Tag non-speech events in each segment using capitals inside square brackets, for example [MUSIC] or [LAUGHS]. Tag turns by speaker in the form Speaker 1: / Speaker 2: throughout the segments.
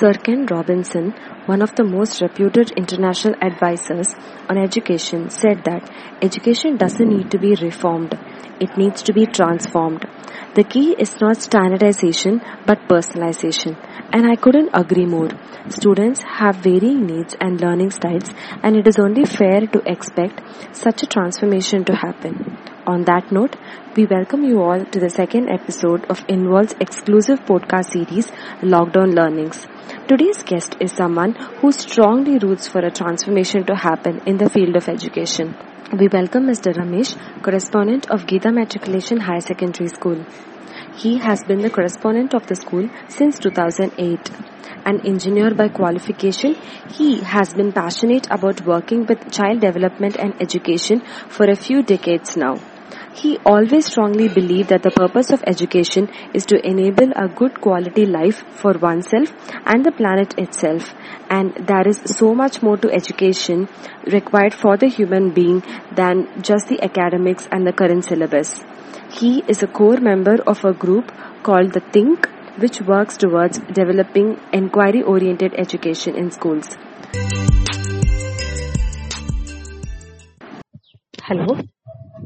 Speaker 1: Sir Ken Robinson, one of the most reputed international advisors on education, said that education doesn't need to be reformed, it needs to be transformed. The key is not standardization but personalization, and I couldn't agree more. Students have varying needs and learning styles, and it is only fair to expect such a transformation to happen. On that note, we welcome you all to the second episode of Involve's exclusive podcast series, Lockdown Learnings. Today's guest is someone who strongly roots for a transformation to happen in the field of education. We welcome Mr. Ramesh, correspondent of Gita Matriculation High Secondary School. He has been the correspondent of the school since 2008. An engineer by qualification, he has been passionate about working with child development and education for a few decades now. He always strongly believed that the purpose of education is to enable a good quality life for oneself and the planet itself. And there is so much more to education required for the human being than just the academics and the current syllabus. He is a core member of a group called the Think, which works towards developing inquiry oriented education in schools. Hello.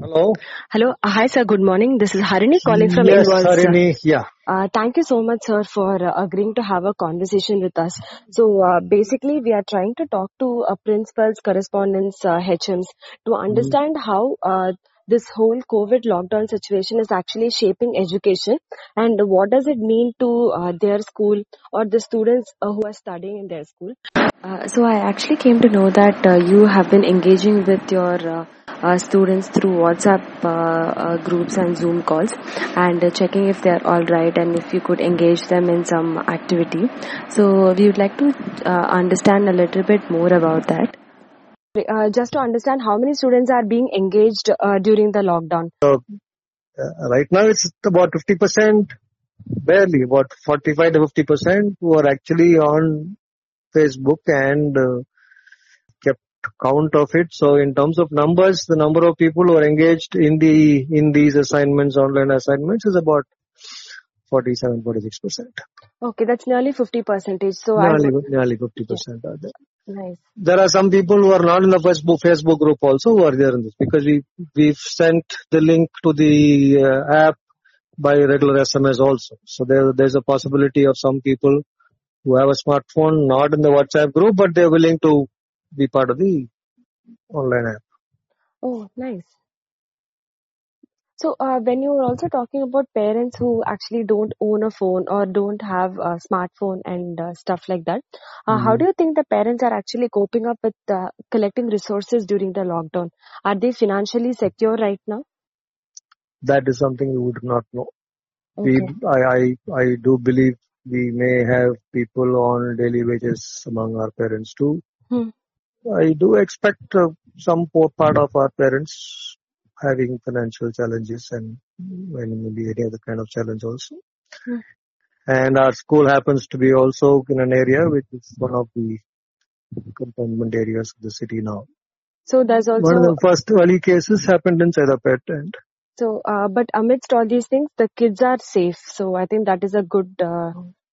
Speaker 2: Hello.
Speaker 1: Hello. Uh, hi, sir. Good morning. This is Harini calling from
Speaker 2: yes. Harini. Yeah.
Speaker 1: Uh, thank you so much, sir, for uh, agreeing to have a conversation with us. So, uh, basically, we are trying to talk to uh, principals, correspondents, uh, HMs to understand how uh, this whole COVID lockdown situation is actually shaping education and what does it mean to uh, their school or the students uh, who are studying in their school. Uh, so, I actually came to know that uh, you have been engaging with your uh, uh, students through WhatsApp groups and Zoom calls and checking if they're all right and if you could engage them in some activity. So we would like to understand a little bit more about that. Uh, just to understand how many students are being engaged uh, during the lockdown.
Speaker 2: Uh, right now it's about 50%, barely about 45 to 50% who are actually on Facebook and uh, kept count of it. So in terms of numbers, the number of people who are engaged in the in these assignments, online assignments, is about 47, 46 percent.
Speaker 1: Okay, that's nearly 50 percentage. So
Speaker 2: Nearly, nearly 50 percent are there.
Speaker 1: Nice.
Speaker 2: There are some people who are not in the Facebook Facebook group also who are there in this because we we've sent the link to the uh, app by regular SMS also. So there there's a possibility of some people who have a smartphone not in the WhatsApp group but they're willing to be part of the online app.
Speaker 1: Oh, nice. So, uh, when you were also talking about parents who actually don't own a phone or don't have a smartphone and uh, stuff like that, uh, how
Speaker 2: Mhm.
Speaker 1: do you think the parents are actually coping up with uh, collecting resources during the lockdown? Are they financially secure right now?
Speaker 2: That is something we would not know. We I, I I do believe we may have people on daily wages among our parents too.
Speaker 1: Hmm.
Speaker 2: I do expect uh, some poor part of our parents having financial challenges and, and maybe any other kind of challenge also.
Speaker 1: Hmm.
Speaker 2: And our school happens to be also in an area which is one of the containment areas of the city now.
Speaker 1: So there's also
Speaker 2: One of the first early cases happened in Saidapet and
Speaker 1: so, uh, but amidst all these things, the kids are safe. So I think that is a good. Uh,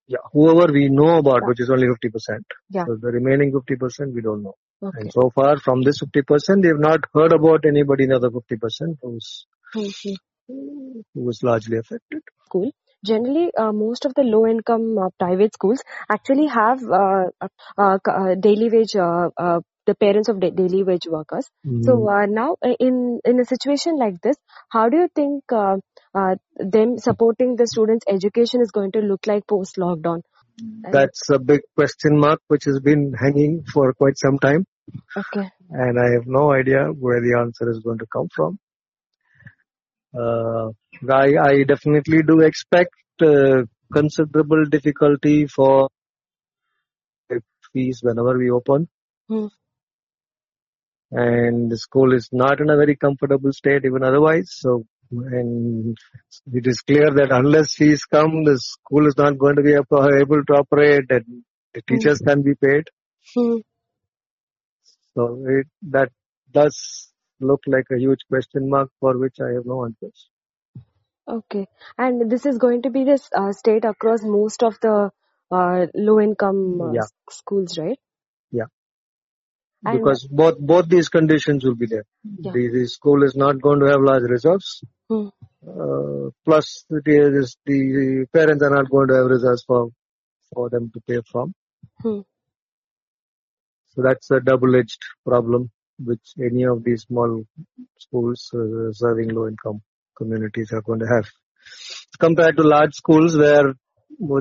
Speaker 2: yeah, whoever we know about, which is only 50%.
Speaker 1: Yeah.
Speaker 2: So the remaining 50% we don't know.
Speaker 1: Okay.
Speaker 2: And so far from this 50%, they've not heard about anybody in the other 50% who's,
Speaker 1: Mhm.
Speaker 2: who was largely affected.
Speaker 1: school. Generally, uh, most of the low-income uh, private schools actually have uh, uh, uh, uh, daily wage, uh, uh, the parents of da- daily wage workers. So
Speaker 2: Mm.
Speaker 1: uh, now, uh, in in a situation like this, how do you think uh, uh, them supporting the students' education is going to look like post lockdown?
Speaker 2: That's a big question mark which has been hanging for quite some time
Speaker 1: Okay.
Speaker 2: and I have no idea where the answer is going to come from. Uh, I, I definitely do expect uh, considerable difficulty for fees whenever we open.
Speaker 1: Hmm.
Speaker 2: And the school is not in a very comfortable state even otherwise. So, and it is clear that unless fees come, the school is not going to be able to operate and the teachers can be paid.
Speaker 1: Hmm.
Speaker 2: So it, that does look like a huge question mark for which I have no answers.
Speaker 1: Okay. And this is going to be this uh, state across most of the uh, low income uh,
Speaker 2: Yeah.
Speaker 1: schools, right?
Speaker 2: Yeah.
Speaker 1: And
Speaker 2: because both both these conditions will be there.
Speaker 1: yeah.
Speaker 2: The, the school is not going to have large reserves.
Speaker 1: Hmm.
Speaker 2: Uh, plus, the parents are not going to have reserves for for them to pay from.
Speaker 1: Hmm.
Speaker 2: So that's a double-edged problem which any of these small schools uh, serving low-income communities are going to have. Compared to large schools where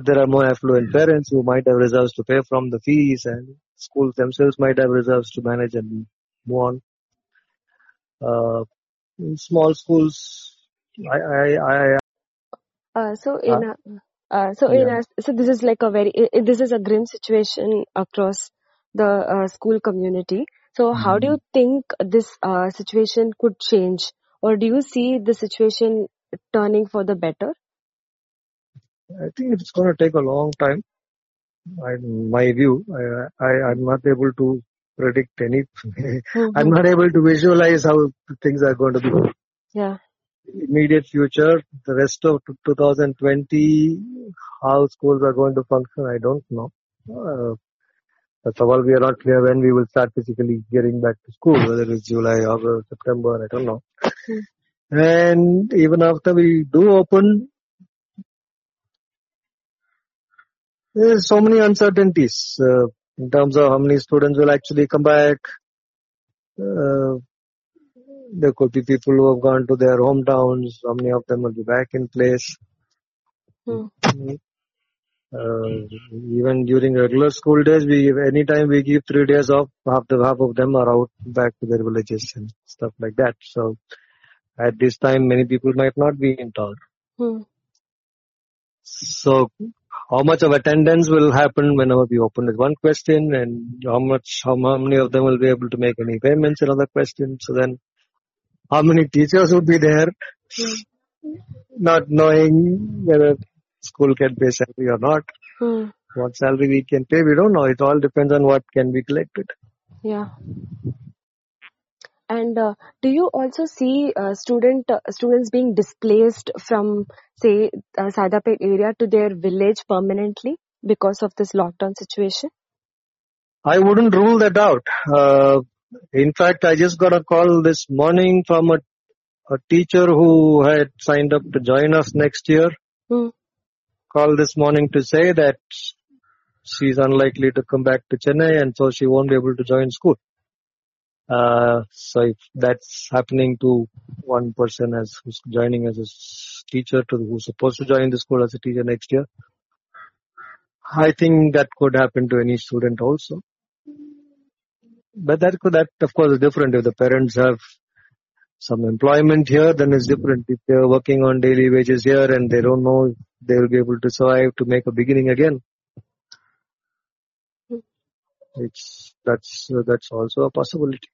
Speaker 2: there are more affluent parents who might have reserves to pay from the fees and schools themselves might have reserves to manage and move on. Uh, in small schools, I, I, I,
Speaker 1: Uh, so
Speaker 2: uh,
Speaker 1: in a, uh, so in
Speaker 2: yeah,
Speaker 1: a, so this is like a very i- i- this is a grim situation across the uh, school community. So how do you
Speaker 2: Mm,
Speaker 1: think this uh, situation could change, or do you see the situation turning for the better?
Speaker 2: I think it's going to take a long time. I, my view, I, I, I'm not able to predict any. [LAUGHS] I'm
Speaker 1: Mm-hmm.
Speaker 2: not able to visualize how things are going to be.
Speaker 1: Yeah.
Speaker 2: Immediate future, the rest of 2020, how schools are going to function, I don't know. Uh, first of all, we are not clear when we will start physically getting back to school, [LAUGHS] whether it's July, August, September, I don't know.
Speaker 1: Mm.
Speaker 2: And even after we do open, there's so many uncertainties uh, in terms of how many students will actually come back. Uh, there could be people who have gone to their hometowns. How many of them will be back in place?
Speaker 1: Mm.
Speaker 2: Uh, even during regular school days, we give, anytime we give three days off, half the half of them are out back to their villages and stuff like that. So at this time, many people might not be in town.
Speaker 1: Mm.
Speaker 2: So how much of attendance will happen whenever we open is one question, and how much, how many of them will be able to make any payments? Another question. So then, how many teachers would be there?
Speaker 1: Mm.
Speaker 2: Not knowing whether school can pay salary or not.
Speaker 1: Mm.
Speaker 2: What salary we can pay, we don't know. It all depends on what can be collected.
Speaker 1: Yeah. And uh, do you also see uh, student uh, students being displaced from, say, uh, Saidapet area to their village permanently because of this lockdown situation?
Speaker 2: I wouldn't rule that out. Uh, in fact, I just got a call this morning from a, a teacher who had signed up to join us next year.
Speaker 1: Hmm.
Speaker 2: Called this morning to say that she's unlikely to come back to Chennai and so she won't be able to join school. Uh, so if that's happening to one person as who's joining as a teacher to who's supposed to join the school as a teacher next year, I think that could happen to any student also. But that could, that of course is different. If the parents have some employment here, then it's different. If they're working on daily wages here and they don't know they will be able to survive to make a beginning again,
Speaker 1: Hmm.
Speaker 2: it's, that's, that's also a possibility.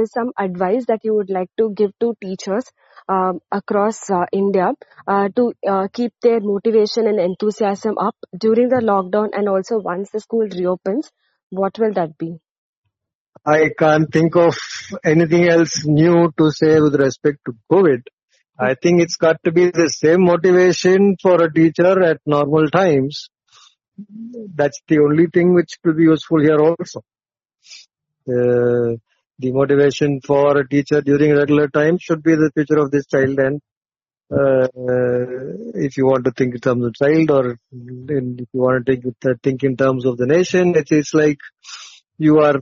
Speaker 1: is some advice that you would like to give to teachers um, across uh, India uh, to uh, keep their motivation and enthusiasm up during the lockdown and also once the school reopens? What will that be?
Speaker 2: I can't think of anything else new to say with respect to COVID. I think it's got to be the same motivation for a teacher at normal times. That's the only thing which could be useful here also. Uh, the motivation for a teacher during regular time should be the future of this child and uh, if you want to think in terms of child or if you want to think, think in terms of the nation, it is like you are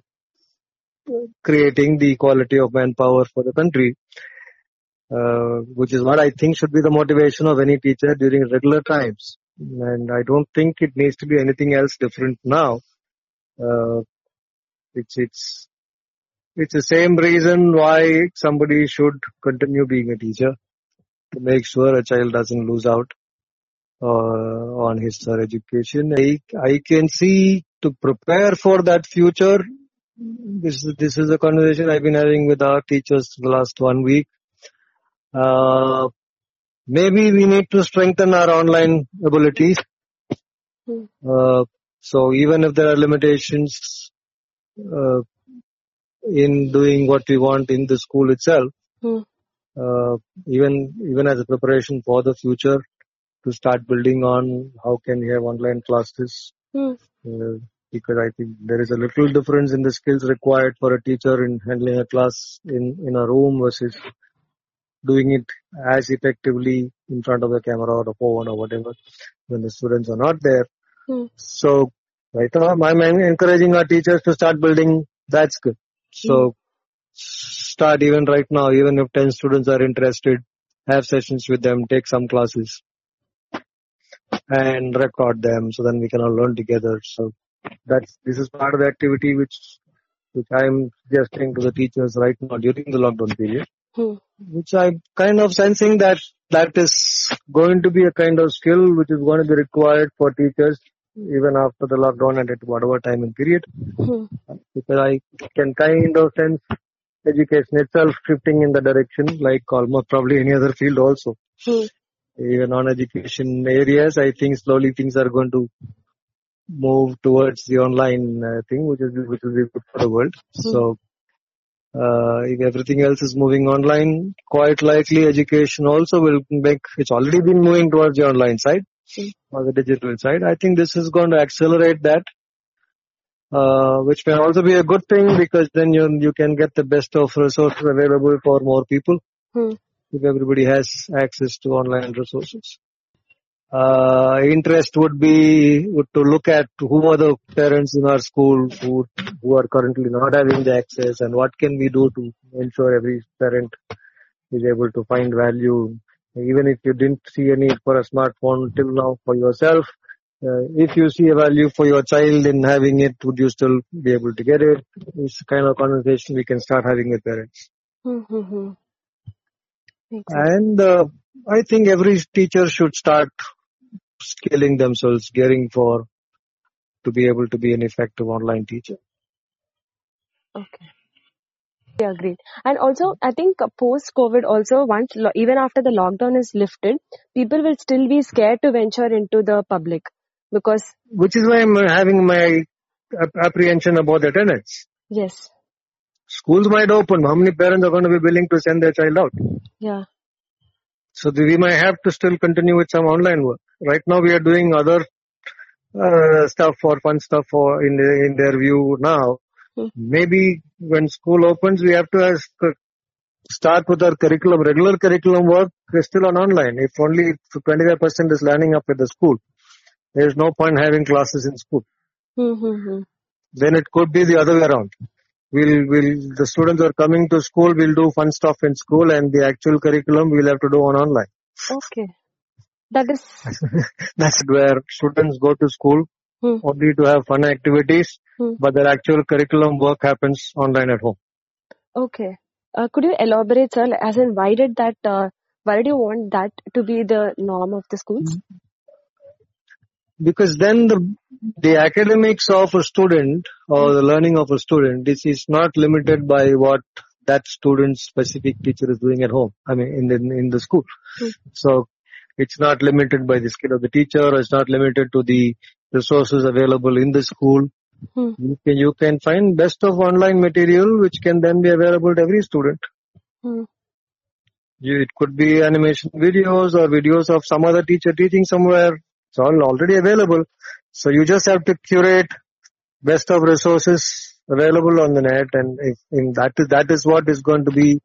Speaker 2: creating the quality of manpower for the country, uh, which is what I think should be the motivation of any teacher during regular times. And I don't think it needs to be anything else different now. Uh, it's, it's, it's the same reason why somebody should continue being a teacher to make sure a child doesn't lose out uh, on his or her education. I, I can see to prepare for that future. This is this is a conversation I've been having with our teachers the last one week. Uh, maybe we need to strengthen our online abilities.
Speaker 1: Hmm.
Speaker 2: Uh, so even if there are limitations uh, in doing what we want in the school itself,
Speaker 1: Hmm.
Speaker 2: uh, even even as a preparation for the future, to start building on how can we have online classes.
Speaker 1: Hmm.
Speaker 2: Because I think there is a little difference in the skills required for a teacher in handling a class in, in a room versus doing it as effectively in front of the camera or the phone or whatever when the students are not there.
Speaker 1: Hmm.
Speaker 2: So right now I'm encouraging our teachers to start building that skill. So start even right now, even if 10 students are interested, have sessions with them, take some classes and record them so then we can all learn together. So that's, this is part of the activity which, which I'm suggesting to the teachers right now during the lockdown period,
Speaker 1: Hmm.
Speaker 2: which I'm kind of sensing that that is going to be a kind of skill which is going to be required for teachers even after the lockdown and at whatever time and period
Speaker 1: Hmm.
Speaker 2: because I can kind of sense education itself shifting in the direction like almost probably any other field also.
Speaker 1: Hmm.
Speaker 2: Even on education areas, I think slowly things are going to move towards the online uh, thing, which is which will be good for the world. So, uh, if everything else is moving online, quite likely education also will make. It's already been moving towards the online side
Speaker 1: Hmm.
Speaker 2: or the digital side. I think this is going to accelerate that uh, which may also be a good thing because then you you can get the best of resources available for more people
Speaker 1: Hmm.
Speaker 2: if everybody has access to online resources. Uh, interest would be would to look at who are the parents in our school who who are currently not having the access and what can we do to ensure every parent is able to find value even if you didn't see a need for a smartphone till now for yourself uh, if you see a value for your child in having it, would you still be able to get it? It's the kind of conversation we can start having with parents.
Speaker 1: Hmm. Hmm. Hmm. Sense.
Speaker 2: And uh, I think every teacher should start scaling themselves, gearing for to be able to be an effective online teacher.
Speaker 1: Okay. Yeah, great. And also, I think post COVID, also once even after the lockdown is lifted, people will still be scared to venture into the public because
Speaker 2: Which is why I'm having my apprehension about attendance.
Speaker 1: yes,
Speaker 2: Schools might open. How many parents are going to be willing to send their child out?
Speaker 1: yeah,
Speaker 2: So we might have to still continue with some online work. Right now we are doing other uh, stuff for fun stuff for in the, in their view now.
Speaker 1: Hmm.
Speaker 2: Maybe when school opens we have to ask, uh, start with our curriculum. Regular curriculum work is still on online. If only 25% is lining up with the school, there is no point having classes in school.
Speaker 1: Hmm, hmm, hmm.
Speaker 2: Then it could be the other way around. We'll, we'll, the students are coming to school, we'll do fun stuff in school and the actual curriculum we'll have to do on online.
Speaker 1: okay. That is [LAUGHS]
Speaker 2: That's where students go to school
Speaker 1: Hmm.
Speaker 2: only to have fun activities,
Speaker 1: Hmm.
Speaker 2: but their actual curriculum work happens online at home.
Speaker 1: okay. Uh, could you elaborate, sir? As in, why did that? Uh, why did you want that to be the norm of the schools?
Speaker 2: Because then the, the academics of a student or the learning of a student, this is not limited by what that student's specific teacher is doing at home. I mean, in the, in the school.
Speaker 1: Hmm.
Speaker 2: So it's not limited by the skill of the teacher or it's not limited to the resources available in the school.
Speaker 1: Hmm.
Speaker 2: You can, you can find best of online material which can then be available to every student.
Speaker 1: Hmm.
Speaker 2: You, it could be animation videos or videos of some other teacher teaching somewhere. It's all already available. So you just have to curate best of resources available on the net and if, if that is, that is what is going to be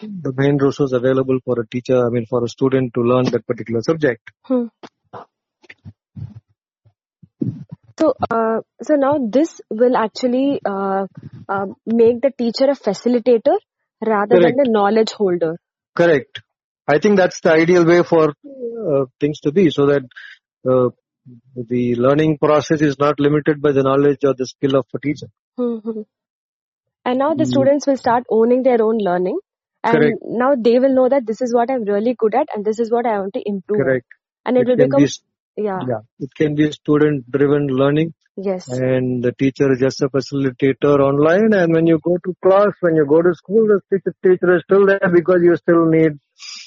Speaker 2: the main resource available for a teacher, I mean for a student to learn that particular subject.
Speaker 1: Hmm. So, uh, so now this will actually uh, uh, make the teacher a facilitator rather
Speaker 2: Correct.
Speaker 1: than the knowledge holder.
Speaker 2: Correct. I think that's the ideal way for uh, things to be so that uh, the learning process is not limited by the knowledge or the skill of a teacher.
Speaker 1: Mhm. And now the
Speaker 2: Mm.
Speaker 1: students will start owning their own learning. And
Speaker 2: Correct.
Speaker 1: now they will know that this is what I'm really good at and this is what I want to improve.
Speaker 2: Correct.
Speaker 1: And it, will become,
Speaker 2: be,
Speaker 1: yeah,
Speaker 2: yeah, it can be student driven learning
Speaker 1: yes.
Speaker 2: and the teacher is just a facilitator online and when you go to class, when you go to school, the teacher, teacher is still there because you still need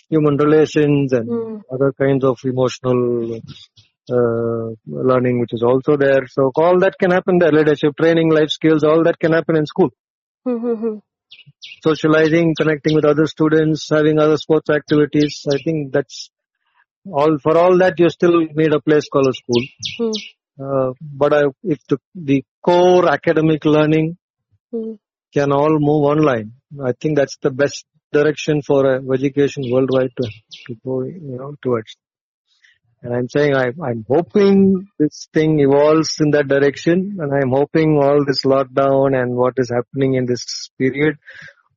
Speaker 2: human relations and
Speaker 1: Mm.
Speaker 2: other kinds of emotional uh, learning which is also there. So all that can happen there, leadership training, life skills, all that can happen in school.
Speaker 1: Mhm.
Speaker 2: Socializing, connecting with other students, having other sports activities. I think that's all for all that you still need a place called a school.
Speaker 1: Hmm.
Speaker 2: Uh, but I, if the, the core academic learning
Speaker 1: Hmm.
Speaker 2: can all move online, I think that's the best direction for uh, education worldwide to, to go, you know, towards. And I'm saying I, I'm hoping this thing evolves in that direction, and I'm hoping all this lockdown and what is happening in this period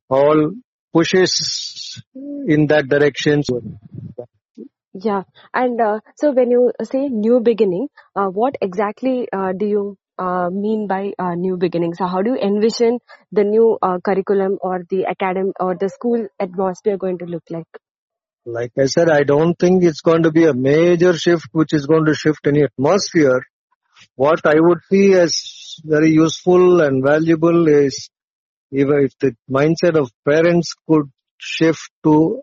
Speaker 2: all pushes in that direction.
Speaker 1: Yeah. And uh, so when you say new beginning, uh, what exactly uh, do you uh, mean by uh, new beginning? So how do you envision the new uh, curriculum or the academy or the school atmosphere going to look like?
Speaker 2: Like I said, I don't think it's going to be a major shift which is going to shift any atmosphere. What I would see as very useful and valuable is even if the mindset of parents could shift to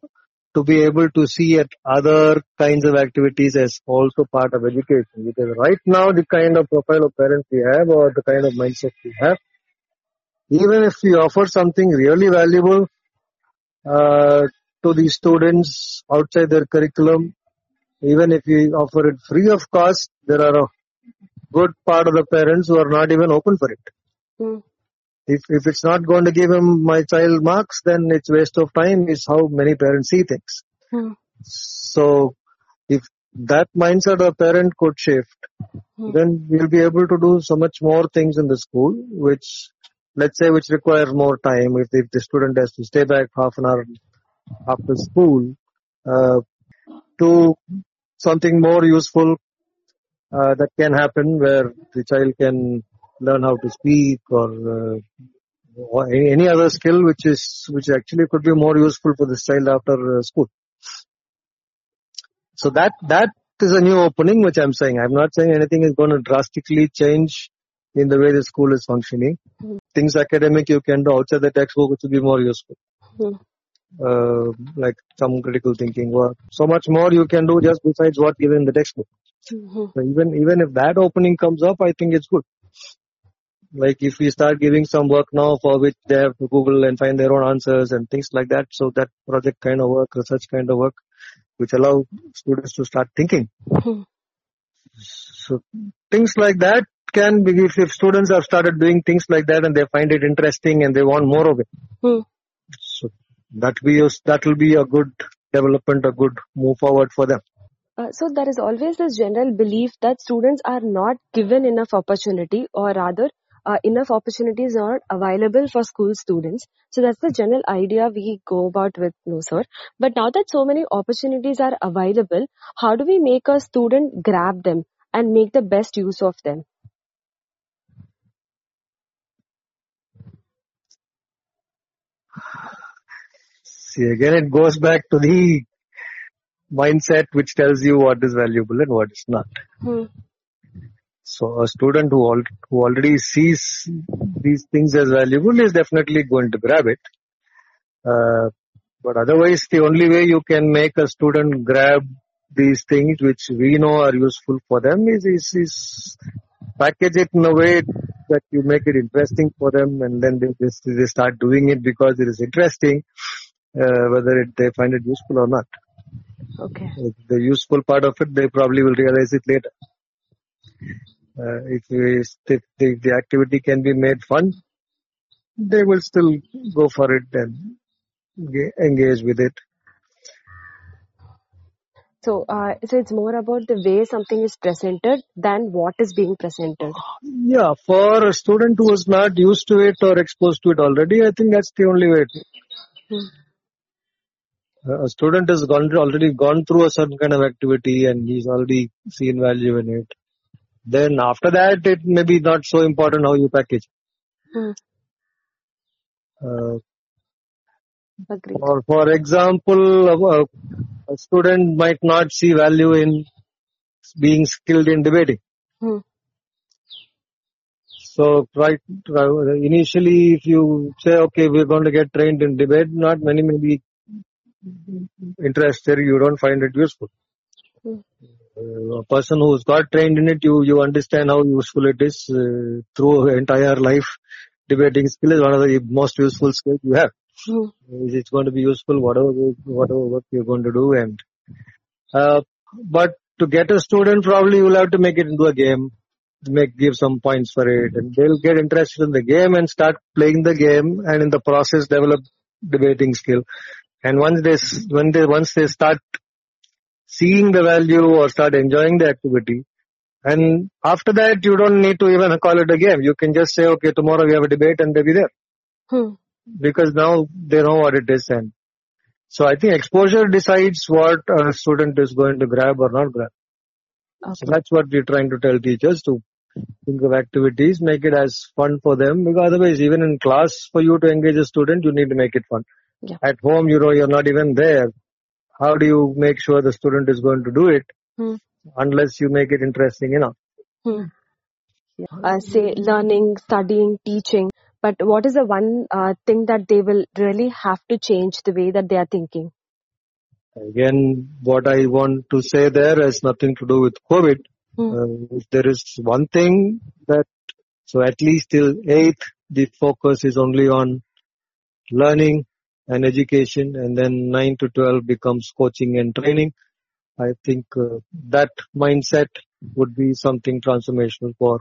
Speaker 2: to be able to see at other kinds of activities as also part of education. Because right now the kind of profile of parents we have or the kind of mindset we have, even if we offer something really valuable uh, to the students outside their curriculum, even if we offer it free of cost, there are a good part of the parents who are not even open for it.
Speaker 1: Hmm.
Speaker 2: If if it's not going to give him my child marks, then it's waste of time. Is how many parents see things.
Speaker 1: Hmm.
Speaker 2: So if that mindset of parent could shift,
Speaker 1: Hmm.
Speaker 2: then we'll be able to do so much more things in the school, which let's say which requires more time. If, if the student has to stay back half an hour after school, uh, to something more useful uh, that can happen where the child can learn how to speak or, uh, or any, other skill which is which actually could be more useful for this child after uh, school. So that that is a new opening which I'm saying. I'm not saying anything is going to drastically change in the way the school is functioning.
Speaker 1: Hmm.
Speaker 2: Things academic you can do outside the textbook which will be more useful.
Speaker 1: Hmm.
Speaker 2: Uh, like some critical thinking work. So much more you can do just besides what given in the textbook.
Speaker 1: Mhm.
Speaker 2: So even even if that opening comes up, I think it's good. Like if we start giving some work now for which they have to Google and find their own answers and things like that, so that project kind of work, research kind of work, which allow students to start thinking.
Speaker 1: Hmm.
Speaker 2: So things like that can be if, if students have started doing things like that and they find it interesting and they want more of it.
Speaker 1: Hmm.
Speaker 2: That that will be a good development, a good move forward for them.
Speaker 1: Uh, so there is always this general belief that students are not given enough opportunity or rather uh, enough opportunities are available for school students. So that's the general idea we go about with no sir. But now that so many opportunities are available, how do we make a student grab them and make the best use of them?
Speaker 2: See, again, it goes back to the mindset which tells you what is valuable and what is not.
Speaker 1: Hmm.
Speaker 2: So a student who, al- who already sees these things as valuable is definitely going to grab it. Uh, but otherwise, the only way you can make a student grab these things which we know are useful for them is, is, is package it in a way that you make it interesting for them and then they, just, they start doing it because it is interesting, whether it, they find it useful or not.
Speaker 1: Okay.
Speaker 2: If the useful part of it, they probably will realize it later. Uh, if, we, if the, the activity can be made fun, they will still go for it and engage with it.
Speaker 1: So, uh, so it's more about the way something is presented than what is being presented.
Speaker 2: Yeah, for a student who is not used to it or exposed to it already, I think that's the only way.
Speaker 1: Hmm.
Speaker 2: A student has gone already gone through a certain kind of activity and he's already seen value in it. Then after that, it may be not so important how you package.
Speaker 1: Hmm.
Speaker 2: Uh, or for example, a, a student might not see value in being skilled in debating.
Speaker 1: Hmm.
Speaker 2: So right, initially if you say, okay, we're going to get trained in debate, not many may be interested, you don't find it useful.
Speaker 1: Hmm.
Speaker 2: Uh, a person who's got trained in it, you, you understand how useful it is uh, through entire life. Debating skill is one of the most useful skills you have.
Speaker 1: Hmm.
Speaker 2: It's going to be useful whatever, whatever work you're going to do and uh, But to get a student, probably you'll have to make it into a game, make give some points for it, and they'll get interested in the game and start playing the game, and in the process develop debating skill. And once they when they once they start seeing the value or start enjoying the activity, and after that you don't need to even call it a game. You can just say, okay, tomorrow we have a debate, and they'll be there.
Speaker 1: Hmm.
Speaker 2: Because now they know what it is and so I think exposure decides what a student is going to grab or not grab.
Speaker 1: Okay.
Speaker 2: So that's what we're trying to tell teachers to think of activities, make it as fun for them because otherwise even in class for you to engage a student, you need to make it fun.
Speaker 1: Yeah.
Speaker 2: At home, you know, you're not even there. How do you make sure the student is going to do it
Speaker 1: Hmm.
Speaker 2: unless you make it interesting enough?
Speaker 1: Hmm. Uh, say learning, studying, teaching. But what is the one uh, thing that they will really have to change the way that they are thinking?
Speaker 2: Again, what I want to say there has nothing to do with COVID.
Speaker 1: Hmm.
Speaker 2: Uh, if there is one thing that, so at least till 8th, the focus is only on learning and education and then 9 to 12 becomes coaching and training. I think uh, that mindset would be something transformational for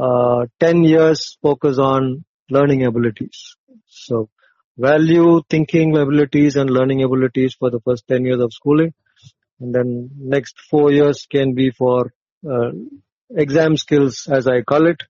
Speaker 2: uh, 10 years focus on learning abilities. So value thinking abilities and learning abilities for the first 10 years of schooling. And then next four years can be for uh, exam skills as I call it.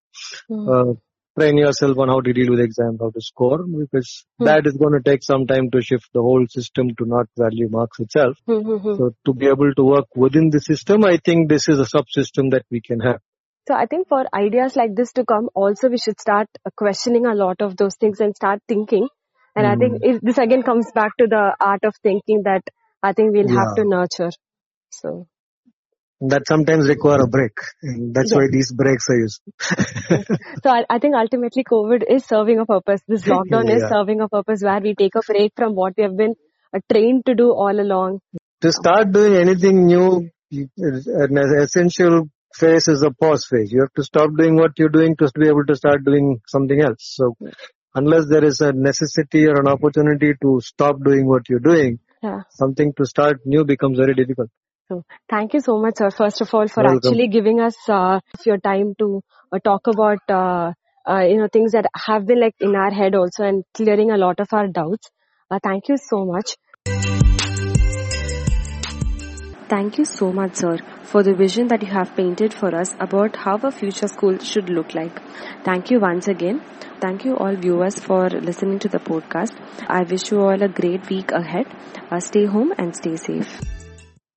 Speaker 1: Hmm.
Speaker 2: Train yourself on how to deal with exams, how to score because
Speaker 1: Hmm.
Speaker 2: that is going to take some time to shift the whole system to not value marks itself.
Speaker 1: Hmm, hmm, hmm.
Speaker 2: So to be able to work within the system, I think this is a subsystem that we can have.
Speaker 1: So I think for ideas like this to come, also we should start questioning a lot of those things and start thinking. And I think
Speaker 2: Hmm.
Speaker 1: if this again comes back to the art of thinking that I think we'll have to nurture. So
Speaker 2: that sometimes require a break. And that's
Speaker 1: Yeah.
Speaker 2: why these breaks are useful. [LAUGHS]
Speaker 1: So I, I think ultimately COVID is serving a purpose. This [LAUGHS] lockdown is serving a purpose where we take a break from what we have been uh, trained to do all along.
Speaker 2: to start doing anything new, an essential phase is a pause phase. You have to stop doing what you're doing to be able to start doing something else. So unless there is a necessity or an opportunity to stop doing what you're doing,
Speaker 1: Yeah.
Speaker 2: something to start new becomes very difficult.
Speaker 1: So thank you so much, sir. First of all, for
Speaker 2: Welcome.
Speaker 1: actually giving us uh, your time to uh, talk about uh, uh, you know things that have been like in our head also and clearing a lot of our doubts. Uh, thank you so much. Thank you so much, sir, for the vision that you have painted for us about how a future school should look like. Thank you once again. Thank you all viewers for listening to the podcast. I wish you all a great week ahead. Uh, stay home and stay safe.